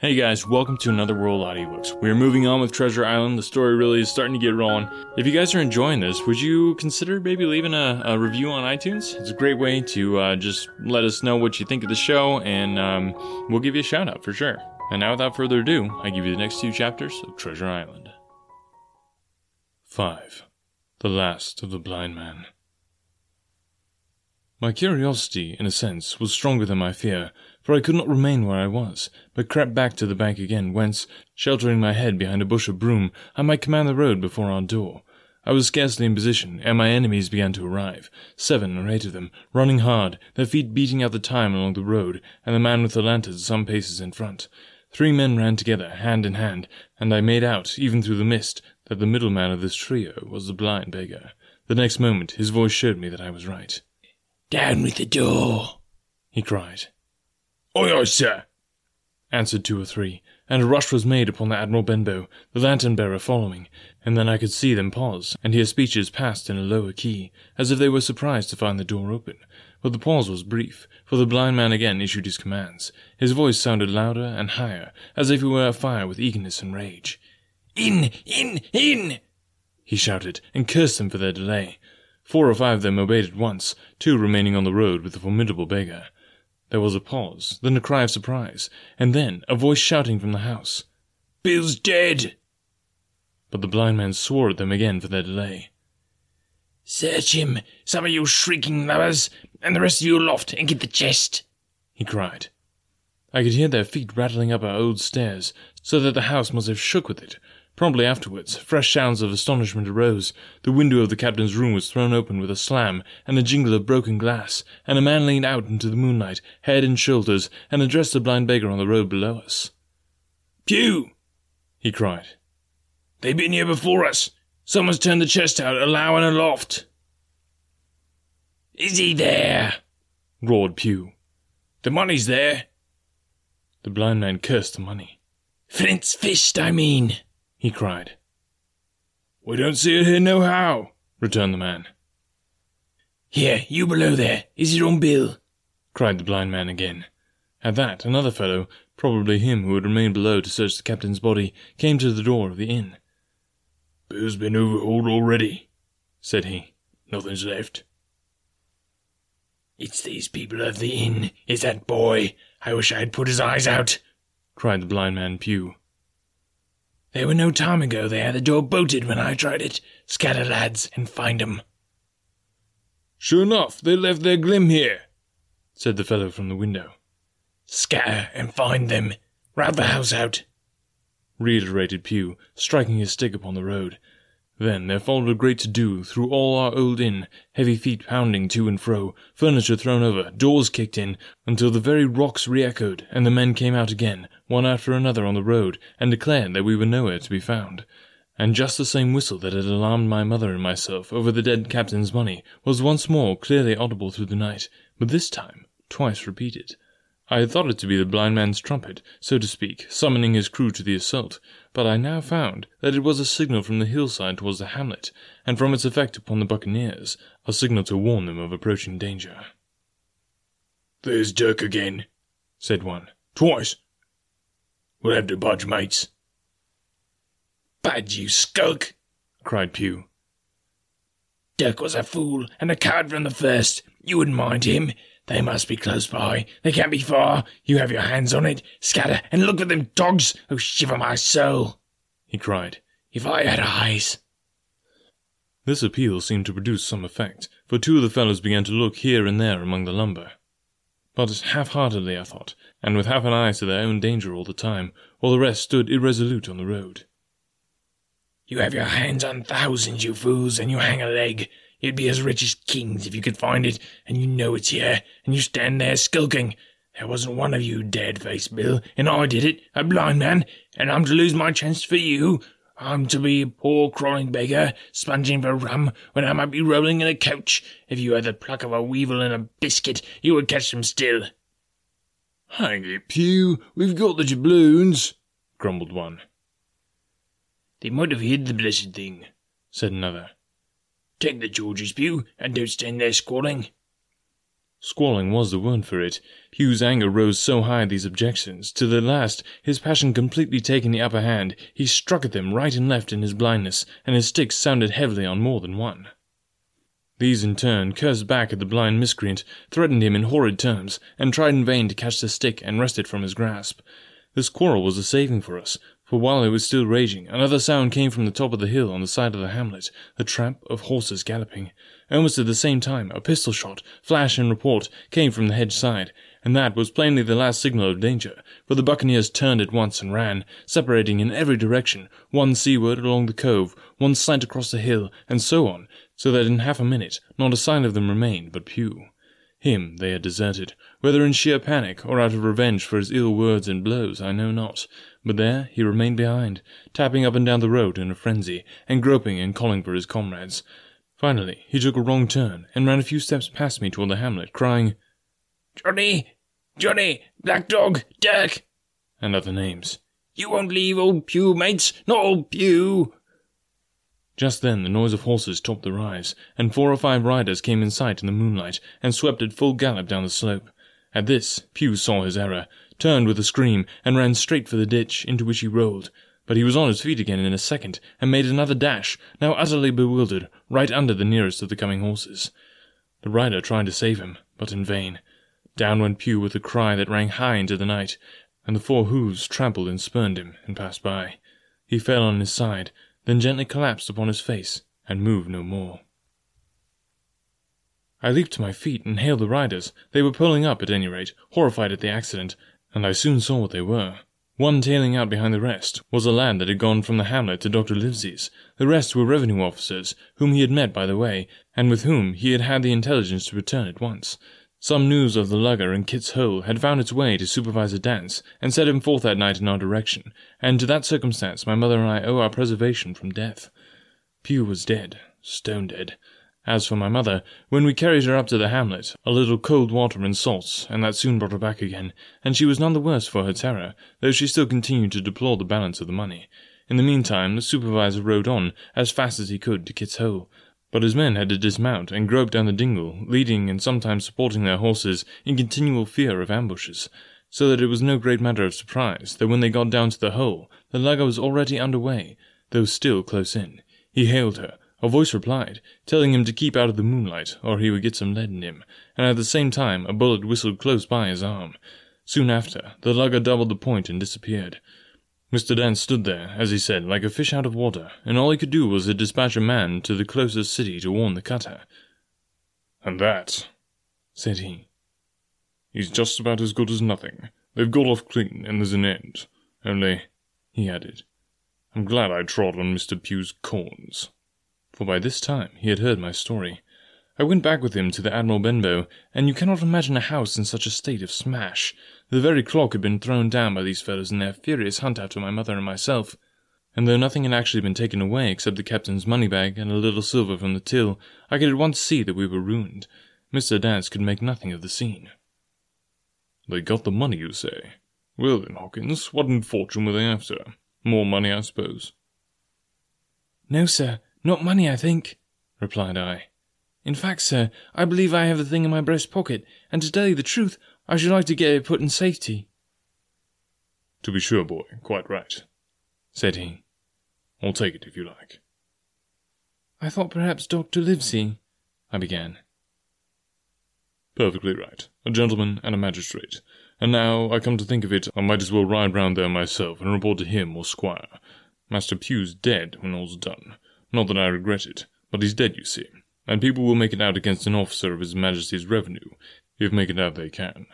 Hey guys, welcome to Another World Audiobooks. We are moving on with Treasure Island. The story really is starting to get rolling. If you guys are enjoying this, would you consider maybe leaving a, a review on iTunes? It's a great way to uh, just let us know what you think of the show, and um, we'll give you a shout out for sure. And now, without further ado, I give you the next two chapters of Treasure Island. 5. The Last of the Blind Man. My curiosity, in a sense, was stronger than my fear, for I could not remain where I was, but crept back to the bank again, whence, sheltering my head behind a bush of broom, I might command the road before our door. I was scarcely in position, ere my enemies began to arrive, seven or eight of them, running hard, their feet beating out the time along the road, and the man with the lantern some paces in front. Three men ran together, hand in hand, and I made out, even through the mist, that the middleman of this trio was the blind beggar. The next moment his voice showed me that I was right. Down with the door, he cried. Aye, aye, sir, answered two or three, and a rush was made upon the Admiral Benbow, the lantern bearer following, and then I could see them pause, and hear speeches passed in a lower key, as if they were surprised to find the door open. But the pause was brief, for the blind man again issued his commands. His voice sounded louder and higher, as if he were afire with eagerness and rage. In, in, in! he shouted, and cursed them for their delay. Four or five of them obeyed at once, two remaining on the road with the formidable beggar. There was a pause, then a cry of surprise, and then a voice shouting from the house. Bill's dead! But the blind man swore at them again for their delay. Search him, some of you shrieking lovers, and the rest of you aloft, and get the chest, he cried. I could hear their feet rattling up our old stairs, so that the house must have shook with it, Promptly afterwards, fresh sounds of astonishment arose. The window of the captain's room was thrown open with a slam and a jingle of broken glass, and a man leaned out into the moonlight, head and shoulders, and addressed the blind beggar on the road below us. Pew! he cried. They've been here before us. Someone's turned the chest out, allowing a loft. Is he there? roared Pew. The money's there. The blind man cursed the money. Flint's fished, I mean he cried. We don't see it here nohow, returned the man. Here, you below there, is it on Bill? cried the blind man again. At that, another fellow, probably him who had remained below to search the captain's body, came to the door of the inn. Bill's been overhauled already, said he. Nothing's left. It's these people of the inn. It's that boy. I wish I had put his eyes out, cried the blind man Pew. There were no time ago they had the door bolted when I tried it. Scatter, lads, and find 'em. Sure enough, they left their glim here, said the fellow from the window. Scatter and find them. Rout the house out, reiterated Pew, striking his stick upon the road. Then there followed a great to-do through all our old inn, heavy feet pounding to and fro, furniture thrown over, doors kicked in, until the very rocks re-echoed, and the men came out again, one after another on the road, and declared that we were nowhere to be found. And just the same whistle that had alarmed my mother and myself over the dead captain's money was once more clearly audible through the night, but this time twice repeated. I had thought it to be the blind man's trumpet, so to speak, summoning his crew to the assault, but I now found that it was a signal from the hillside towards the hamlet, and from its effect upon the buccaneers, a signal to warn them of approaching danger. There's Dirk again, said one. Twice. We'll have to budge, mates. Budge, you skulk, cried Pew. Dirk was a fool and a coward from the first. You wouldn't mind him. They must be close by. They can't be far. You have your hands on it. Scatter and look at them dogs. Oh, shiver my soul, he cried. If I had eyes. This appeal seemed to produce some effect, for two of the fellows began to look here and there among the lumber. But half-heartedly, I thought, and with half an eye to their own danger all the time, while the rest stood irresolute on the road. You have your hands on thousands, you fools, and you hang a leg. You'd be as rich as kings if you could find it, and you know it's here, and you stand there skulking. There wasn't one of you dead face, Bill, and I did it, a blind man, and I'm to lose my chance for you. I'm to be a poor crawling beggar, sponging for rum, when I might be rolling in a couch. If you had the pluck of a weevil and a biscuit, you would catch them still. Hang it, Pew, we've got the doubloons, grumbled one. They might have hid the blessed thing, said another. Take the George's Pew, and don't stand there squalling. Squalling was the word for it. Pew's anger rose so high at these objections, till at last, his passion completely taking the upper hand, he struck at them right and left in his blindness, and his sticks sounded heavily on more than one. These in turn cursed back at the blind miscreant, threatened him in horrid terms, and tried in vain to catch the stick and wrest it from his grasp. This quarrel was a saving for us, for while it was still raging, another sound came from the top of the hill on the side of the hamlet, the tramp of horses galloping. Almost at the same time, a pistol shot, flash and report, came from the hedge side, and that was plainly the last signal of danger, for the buccaneers turned at once and ran, separating in every direction, one seaward along the cove, one slant across the hill, and so on, so that in half a minute not a sign of them remained but Pew. Him they had deserted, whether in sheer panic or out of revenge for his ill words and blows, I know not, but there he remained behind, tapping up and down the road in a frenzy, and groping and calling for his comrades. Finally, he took a wrong turn, and ran a few steps past me toward the hamlet, crying, Johnny! Johnny! Black Dog! Dirk! and other names. You won't leave old Pew, mates! Not old Pew! Just then the noise of horses topped the rise, and four or five riders came in sight in the moonlight, and swept at full gallop down the slope. At this, Pew saw his error, turned with a scream, and ran straight for the ditch, into which he rolled. But he was on his feet again in a second, and made another dash, now utterly bewildered, right under the nearest of the coming horses. The rider tried to save him, but in vain. Down went Pew with a cry that rang high into the night, and the four hoofs trampled and spurned him, and passed by. He fell on his side, then gently collapsed upon his face, and moved no more. I leaped to my feet and hailed the riders. They were pulling up, at any rate, horrified at the accident, and I soon saw what they were. One tailing out behind the rest was a lad that had gone from the hamlet to Dr. Livesey's. The rest were revenue officers, whom he had met by the way, and with whom he had had the intelligence to return at once. Some news of the lugger in Kit's Hole had found its way to Supervisor Dance, and set him forth that night in our direction, and to that circumstance my mother and I owe our preservation from death. Pew was dead, stone dead. As for my mother, when we carried her up to the hamlet, a little cold water and salts, and that soon brought her back again, and she was none the worse for her terror, though she still continued to deplore the balance of the money. In the meantime, the supervisor rode on, as fast as he could, to Kit's Hole, but his men had to dismount and grope down the dingle, leading and sometimes supporting their horses in continual fear of ambushes, so that it was no great matter of surprise that when they got down to the hole, the lugger was already under way, though still close in. He hailed her. A voice replied, telling him to keep out of the moonlight, or he would get some lead in him, and at the same time a bullet whistled close by his arm. Soon after, the lugger doubled the point and disappeared. Mr. Dance stood there, as he said, like a fish out of water, and all he could do was to dispatch a man to the closest city to warn the cutter. And that, said he, is just about as good as nothing. They've got off clean, and there's an end. Only, he added, I'm glad I trod on Mr. Pew's corns. For by this time he had heard my story. I went back with him to the Admiral Benbow, and you cannot imagine a house in such a state of smash. The very clock had been thrown down by these fellows in their furious hunt after my mother and myself, and though nothing had actually been taken away except the captain's money bag and a little silver from the till, I could at once see that we were ruined. Mr. Dance could make nothing of the scene. They got the money, you say? Well then, Hawkins, what in fortune were they after? More money, I suppose. No, sir, not money, I think, replied I. In fact, sir, I believe I have the thing in my breast pocket, and to tell you the truth, I should like to get it put in safety. To be sure, boy, quite right, said he. I'll take it if you like. I thought perhaps Dr. Livesey, I began. Perfectly right. A gentleman and a magistrate. And now I come to think of it, I might as well ride round there myself and report to him or Squire. Master Pew's dead when all's done. Not that I regret it, but he's dead, you see, and people will make it out against an officer of His Majesty's revenue, if make it out they can.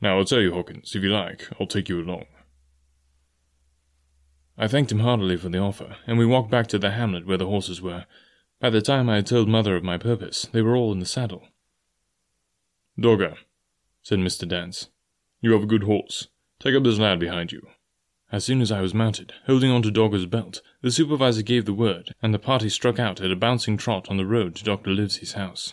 Now I'll tell you, Hawkins, if you like, I'll take you along. I thanked him heartily for the offer, and we walked back to the hamlet where the horses were. By the time I had told mother of my purpose, they were all in the saddle. Dogger, said Mr. Dance, you have a good horse. Take up this lad behind you. As soon as I was mounted, holding on to Dogger's belt, the supervisor gave the word, and the party struck out at a bouncing trot on the road to Dr. Livesey's house.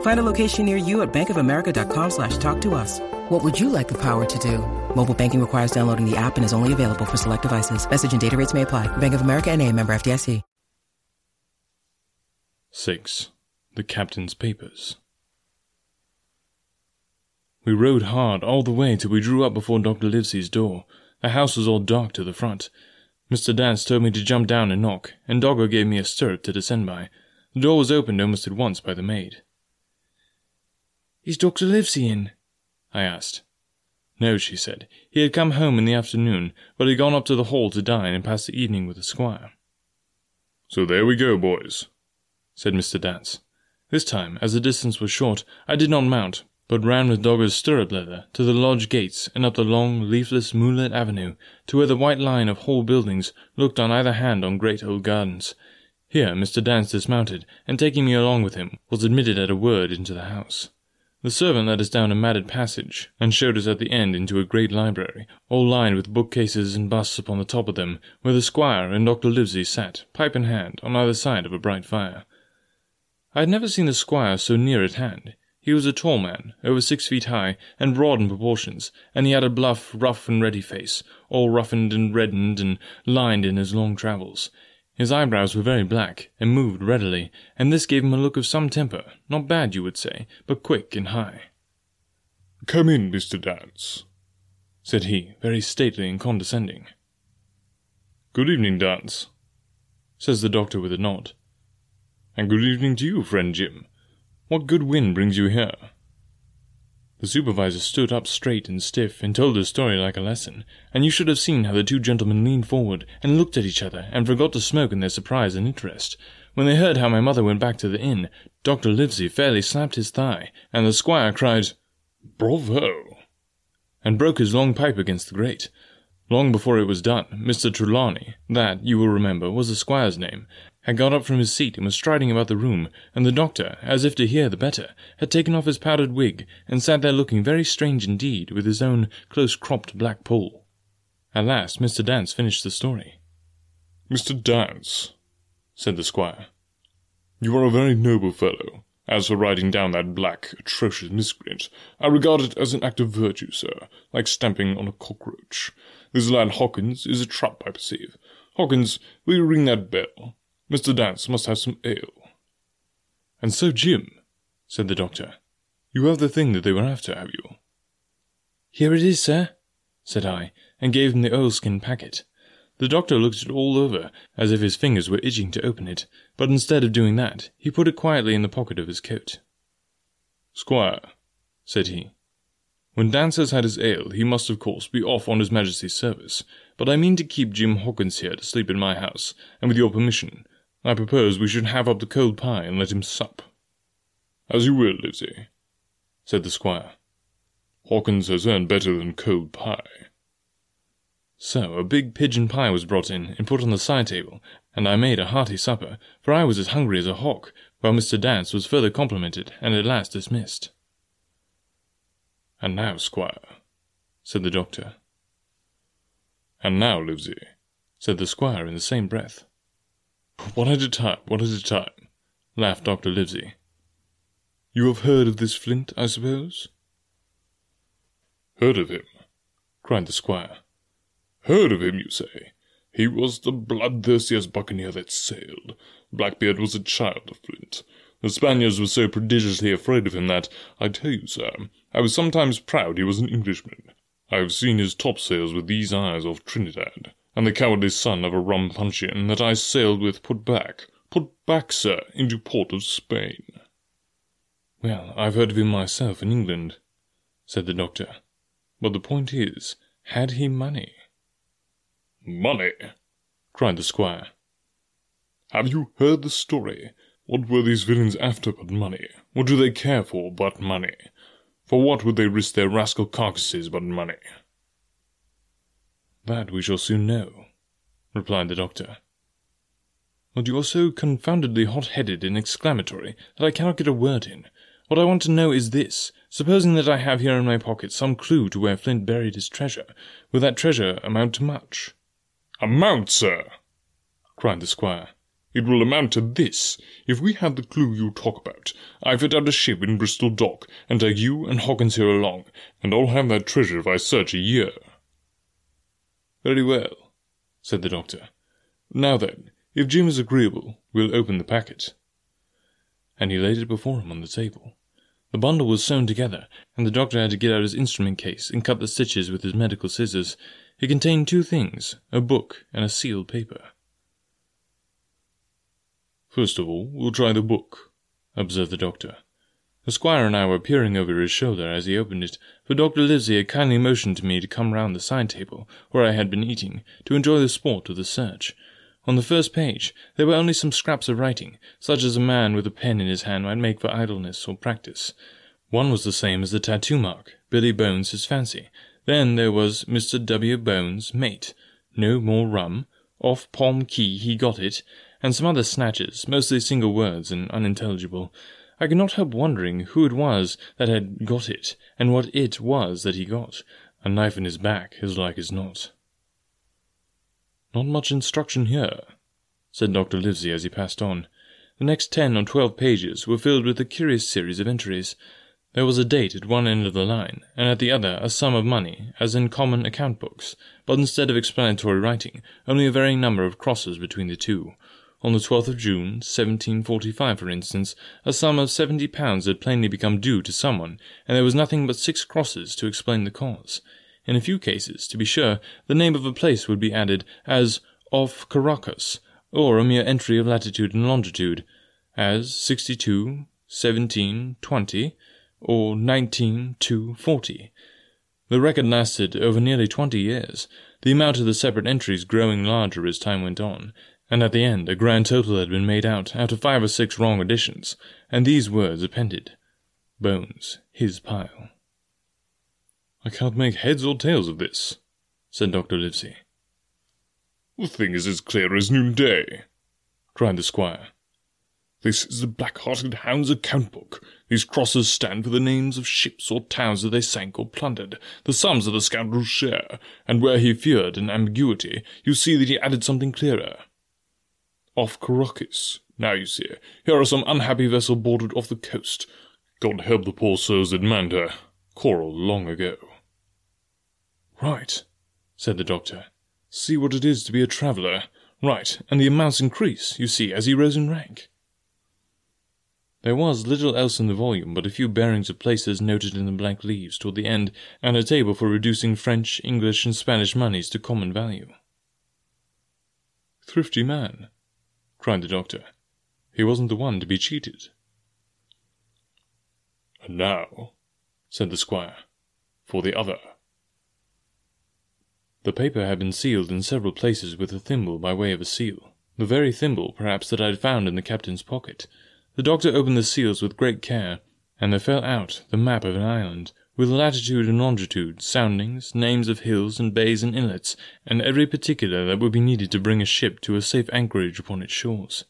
Find a location near you at bankofamerica.com slash talk to us. What would you like the power to do? Mobile banking requires downloading the app and is only available for select devices. Message and data rates may apply. Bank of America and a member FDIC. 6. The Captain's Papers We rode hard all the way till we drew up before Dr. Livesey's door. The house was all dark to the front. Mr. Dance told me to jump down and knock, and Dogger gave me a stirrup to descend by. The door was opened almost at once by the maid. Is Dr. Livesey in? I asked. No, she said. He had come home in the afternoon, but had gone up to the hall to dine and pass the evening with the squire. So there we go, boys, said Mr. Dance. This time, as the distance was short, I did not mount, but ran with Dogger's stirrup leather to the lodge gates and up the long, leafless, moonlit avenue to where the white line of Hall buildings looked on either hand on great old gardens. Here Mr. Dance dismounted, and taking me along with him, was admitted at a word into the house. The servant led us down a matted passage, and showed us at the end into a great library, all lined with bookcases and busts upon the top of them, where the squire and Dr. Livesey sat, pipe in hand, on either side of a bright fire. I had never seen the squire so near at hand. He was a tall man, over six feet high, and broad in proportions, and he had a bluff, rough and ready face, all roughened and reddened and lined in his long travels. His eyebrows were very black, and moved readily, and this gave him a look of some temper, not bad, you would say, but quick and high. Come in, Mr. Dance, said he, very stately and condescending. Good evening, Dance, says the doctor with a nod. And good evening to you, friend Jim. What good wind brings you here? The supervisor stood up straight and stiff and told his story like a lesson, and you should have seen how the two gentlemen leaned forward and looked at each other and forgot to smoke in their surprise and interest. When they heard how my mother went back to the inn, Dr. Livesey fairly slapped his thigh, and the squire cried, Bravo! and broke his long pipe against the grate. Long before it was done, Mr. Trelawney, that, you will remember, was the squire's name, had got up from his seat and was striding about the room, and the doctor, as if to hear the better, had taken off his powdered wig, and sat there looking very strange indeed with his own close-cropped black poll. At last Mr. Dance finished the story. Mr. Dance, said the squire, you are a very noble fellow. As for writing down that black, atrocious miscreant, I regard it as an act of virtue, sir, like stamping on a cockroach. This lad Hawkins is a trap, I perceive. Hawkins, will you ring that bell? Mr. Dance must have some ale. And so, Jim, said the doctor, you have the thing that they were after, have you? Here it is, sir, said I, and gave him the oilskin packet. The doctor looked it all over, as if his fingers were itching to open it, but instead of doing that, he put it quietly in the pocket of his coat. Squire, said he, when Dance has had his ale, he must of course be off on his Majesty's service, but I mean to keep Jim Hawkins here to sleep in my house, and with your permission, I propose we should have up the cold pie and let him sup. As you will, Livesey, said the squire. Hawkins has earned better than cold pie. So a big pigeon pie was brought in and put on the side table, and I made a hearty supper, for I was as hungry as a hawk, while Mr. Dance was further complimented and at last dismissed. And now, squire, said the doctor. And now, Livesey, said the squire in the same breath. One at a time, one at a time, laughed Dr. Livesey. You have heard of this Flint, I suppose? Heard of him? cried the squire. Heard of him, you say? He was the bloodthirstiest buccaneer that sailed. Blackbeard was a child of Flint. The Spaniards were so prodigiously afraid of him that, I tell you, sir, I was sometimes proud he was an Englishman. I have seen his topsails with these eyes off Trinidad and the cowardly son of a rum puncheon that I sailed with put back, put back, sir, into port of Spain. Well, I've heard of him myself in England, said the doctor. But the point is, had he money? Money? cried the squire. Have you heard the story? What were these villains after but money? What do they care for but money? For what would they risk their rascal carcasses but money? That we shall soon know, replied the doctor. But you are so confoundedly hot-headed and exclamatory that I cannot get a word in. What I want to know is this. Supposing that I have here in my pocket some clue to where Flint buried his treasure, will that treasure amount to much? Amount, sir! cried the squire. It will amount to this. If we have the clue you talk about, I fit out a ship in Bristol Dock, and take you and Hawkins here along, and I'll have that treasure if I search a year. Very well, said the doctor. Now then, if Jim is agreeable, we'll open the packet. And he laid it before him on the table. The bundle was sewn together, and the doctor had to get out his instrument case and cut the stitches with his medical scissors. It contained two things a book and a sealed paper. First of all, we'll try the book, observed the doctor. The squire and I were peering over his shoulder as he opened it, for Dr. Livesey had kindly motioned to me to come round the side table, where I had been eating, to enjoy the sport of the search. On the first page, there were only some scraps of writing, such as a man with a pen in his hand might make for idleness or practice. One was the same as the tattoo mark, Billy Bones his fancy. Then there was Mr. W. Bones, mate. No more rum. Off Palm Key he got it, and some other snatches, mostly single words and unintelligible. I could not help wondering who it was that had got it, and what it was that he got. A knife in his back, as like as not. Not much instruction here, said Dr. Livesey as he passed on. The next ten or twelve pages were filled with a curious series of entries. There was a date at one end of the line, and at the other a sum of money, as in common account books, but instead of explanatory writing, only a varying number of crosses between the two. On the 12th of June, 1745, for instance, a sum of seventy pounds had plainly become due to someone, and there was nothing but six crosses to explain the cause. In a few cases, to be sure, the name of a place would be added, as off Caracas, or a mere entry of latitude and longitude, as 62, 17, 20, or 19, 2, 40. The record lasted over nearly twenty years, the amount of the separate entries growing larger as time went on, and at the end a grand total had been made out out of five or six wrong additions, and these words appended Bones, his pile. I can't make heads or tails of this, said Dr. Livesey. The thing is as clear as noonday, cried the squire. This is the black-hearted hound's account book. These crosses stand for the names of ships or towns that they sank or plundered, the sums of the scoundrel's share, and where he feared an ambiguity, you see that he added something clearer off Caracas. Now you see, here are some unhappy vessel boarded off the coast. God help the poor souls that manned her. Coral long ago. Right, said the doctor. See what it is to be a traveller. Right, and the amounts increase, you see, as he rose in rank. There was little else in the volume but a few bearings of places noted in the blank leaves toward the end, and a table for reducing French, English, and Spanish moneys to common value. Thrifty man, cried the doctor. He wasn't the one to be cheated. And now, said the squire, for the other. The paper had been sealed in several places with a thimble by way of a seal, the very thimble, perhaps, that I had found in the captain's pocket. The doctor opened the seals with great care, and there fell out the map of an island, with latitude and longitude, soundings, names of hills and bays and inlets, and every particular that would be needed to bring a ship to a safe anchorage upon its shores.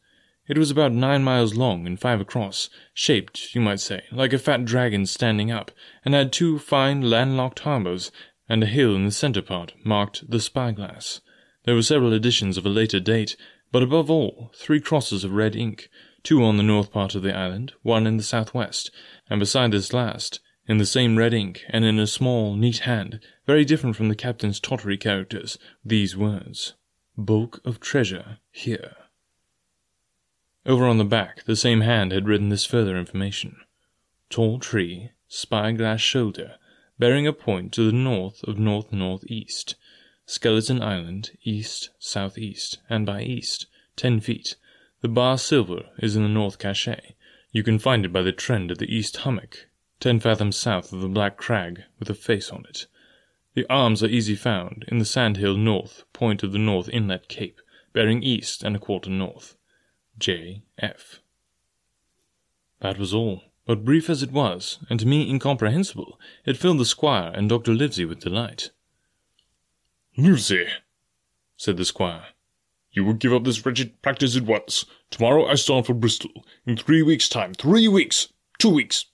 It was about nine miles long and five across, shaped, you might say, like a fat dragon standing up, and had two fine landlocked harbours, and a hill in the centre part, marked the Spyglass. There were several editions of a later date, but above all, three crosses of red ink, two on the north part of the island, one in the southwest, and beside this last, in the same red ink, and in a small, neat hand, very different from the captain's tottery characters, these words Bulk of treasure here. Over on the back, the same hand had written this further information Tall tree, spyglass shoulder, bearing a point to the north of north northeast. Skeleton Island, east southeast, and by east, ten feet. The bar silver is in the north cache. You can find it by the trend of the east hummock ten fathoms south of the black crag with a face on it. The arms are easy found in the sandhill north point of the north inlet cape, bearing east and a quarter north. J. F. That was all, but brief as it was, and to me incomprehensible, it filled the squire and Dr. Livesey with delight. Livesey, said the squire, you will give up this wretched practice at once. Tomorrow I start for Bristol. In three weeks' time. Three weeks! Two weeks!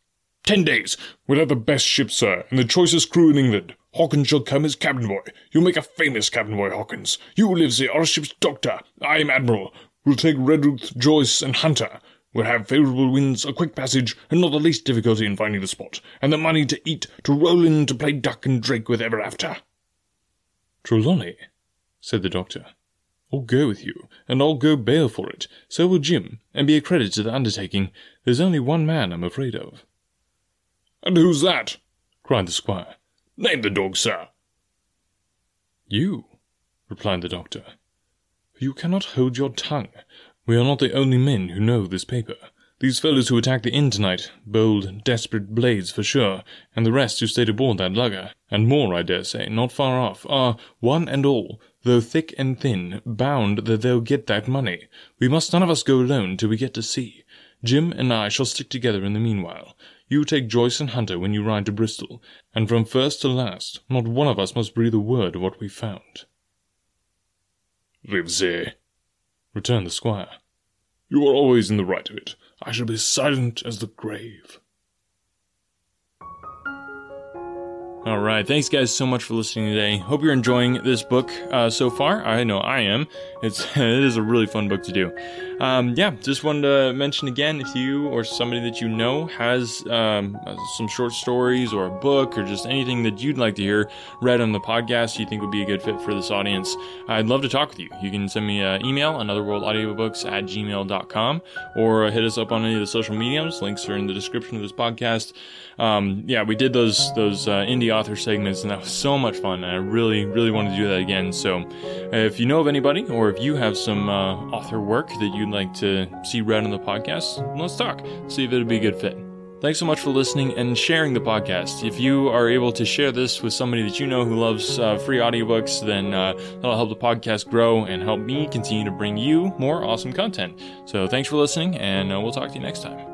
Ten days. We'll have the best ship, sir, and the choicest crew in England. Hawkins shall come as cabin boy. You'll make a famous cabin boy, Hawkins. You, Livesey, are a ship's doctor. I am admiral. We'll take Redruth, Joyce, and Hunter. We'll have favourable winds, a quick passage, and not the least difficulty in finding the spot, and the money to eat, to roll in, to play duck and drake with ever after. Trelawney, said the doctor. I'll go with you, and I'll go bail for it. So will Jim, and be a credit to the undertaking. There's only one man I'm afraid of. And who's that? cried the squire. Name the dog, sir. You, replied the doctor. You cannot hold your tongue. We are not the only men who know this paper. These fellows who attacked the inn tonight, bold, desperate blades for sure, and the rest who stayed aboard that lugger, and more, I dare say, not far off, are, one and all, though thick and thin, bound that they'll get that money. We must none of us go alone till we get to sea. Jim and I shall stick together in the meanwhile. You take Joyce and Hunter when you ride to Bristol, and from first to last, not one of us must breathe a word of what we found. Livesey, returned the squire. You are always in the right of it. I shall be silent as the grave. All right. Thanks, guys, so much for listening today. Hope you're enjoying this book uh, so far. I know I am. It's it is a really fun book to do. Um, yeah, just wanted to mention again if you or somebody that you know has um, some short stories or a book or just anything that you'd like to hear read on the podcast you think would be a good fit for this audience, I'd love to talk with you. You can send me an email, anotherworldaudiobooks at gmail.com, or hit us up on any of the social mediums. Links are in the description of this podcast. Um, yeah, we did those those uh, indie author segments, and that was so much fun. And I really, really want to do that again. So, if you know of anybody, or if you have some uh, author work that you'd like to see read on the podcast, let's talk. See if it'd be a good fit. Thanks so much for listening and sharing the podcast. If you are able to share this with somebody that you know who loves uh, free audiobooks, then uh, that'll help the podcast grow and help me continue to bring you more awesome content. So thanks for listening, and uh, we'll talk to you next time.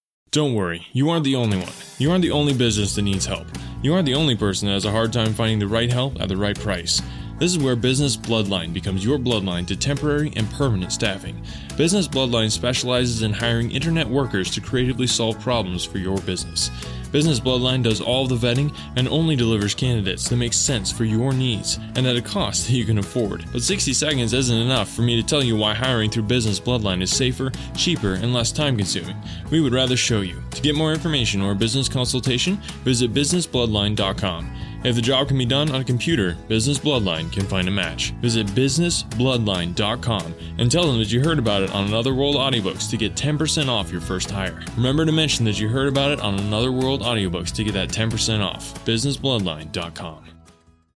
Don't worry, you aren't the only one. You aren't the only business that needs help. You aren't the only person that has a hard time finding the right help at the right price. This is where Business Bloodline becomes your bloodline to temporary and permanent staffing. Business Bloodline specializes in hiring internet workers to creatively solve problems for your business. Business Bloodline does all the vetting and only delivers candidates that make sense for your needs and at a cost that you can afford. But 60 seconds isn't enough for me to tell you why hiring through Business Bloodline is safer, cheaper, and less time consuming. We would rather show you. To get more information or a business consultation, visit businessbloodline.com. If the job can be done on a computer, Business Bloodline can find a match. Visit businessbloodline.com and tell them that you heard about it on Another World Audiobooks to get 10% off your first hire. Remember to mention that you heard about it on Another World Audiobooks to get that 10% off. businessbloodline.com.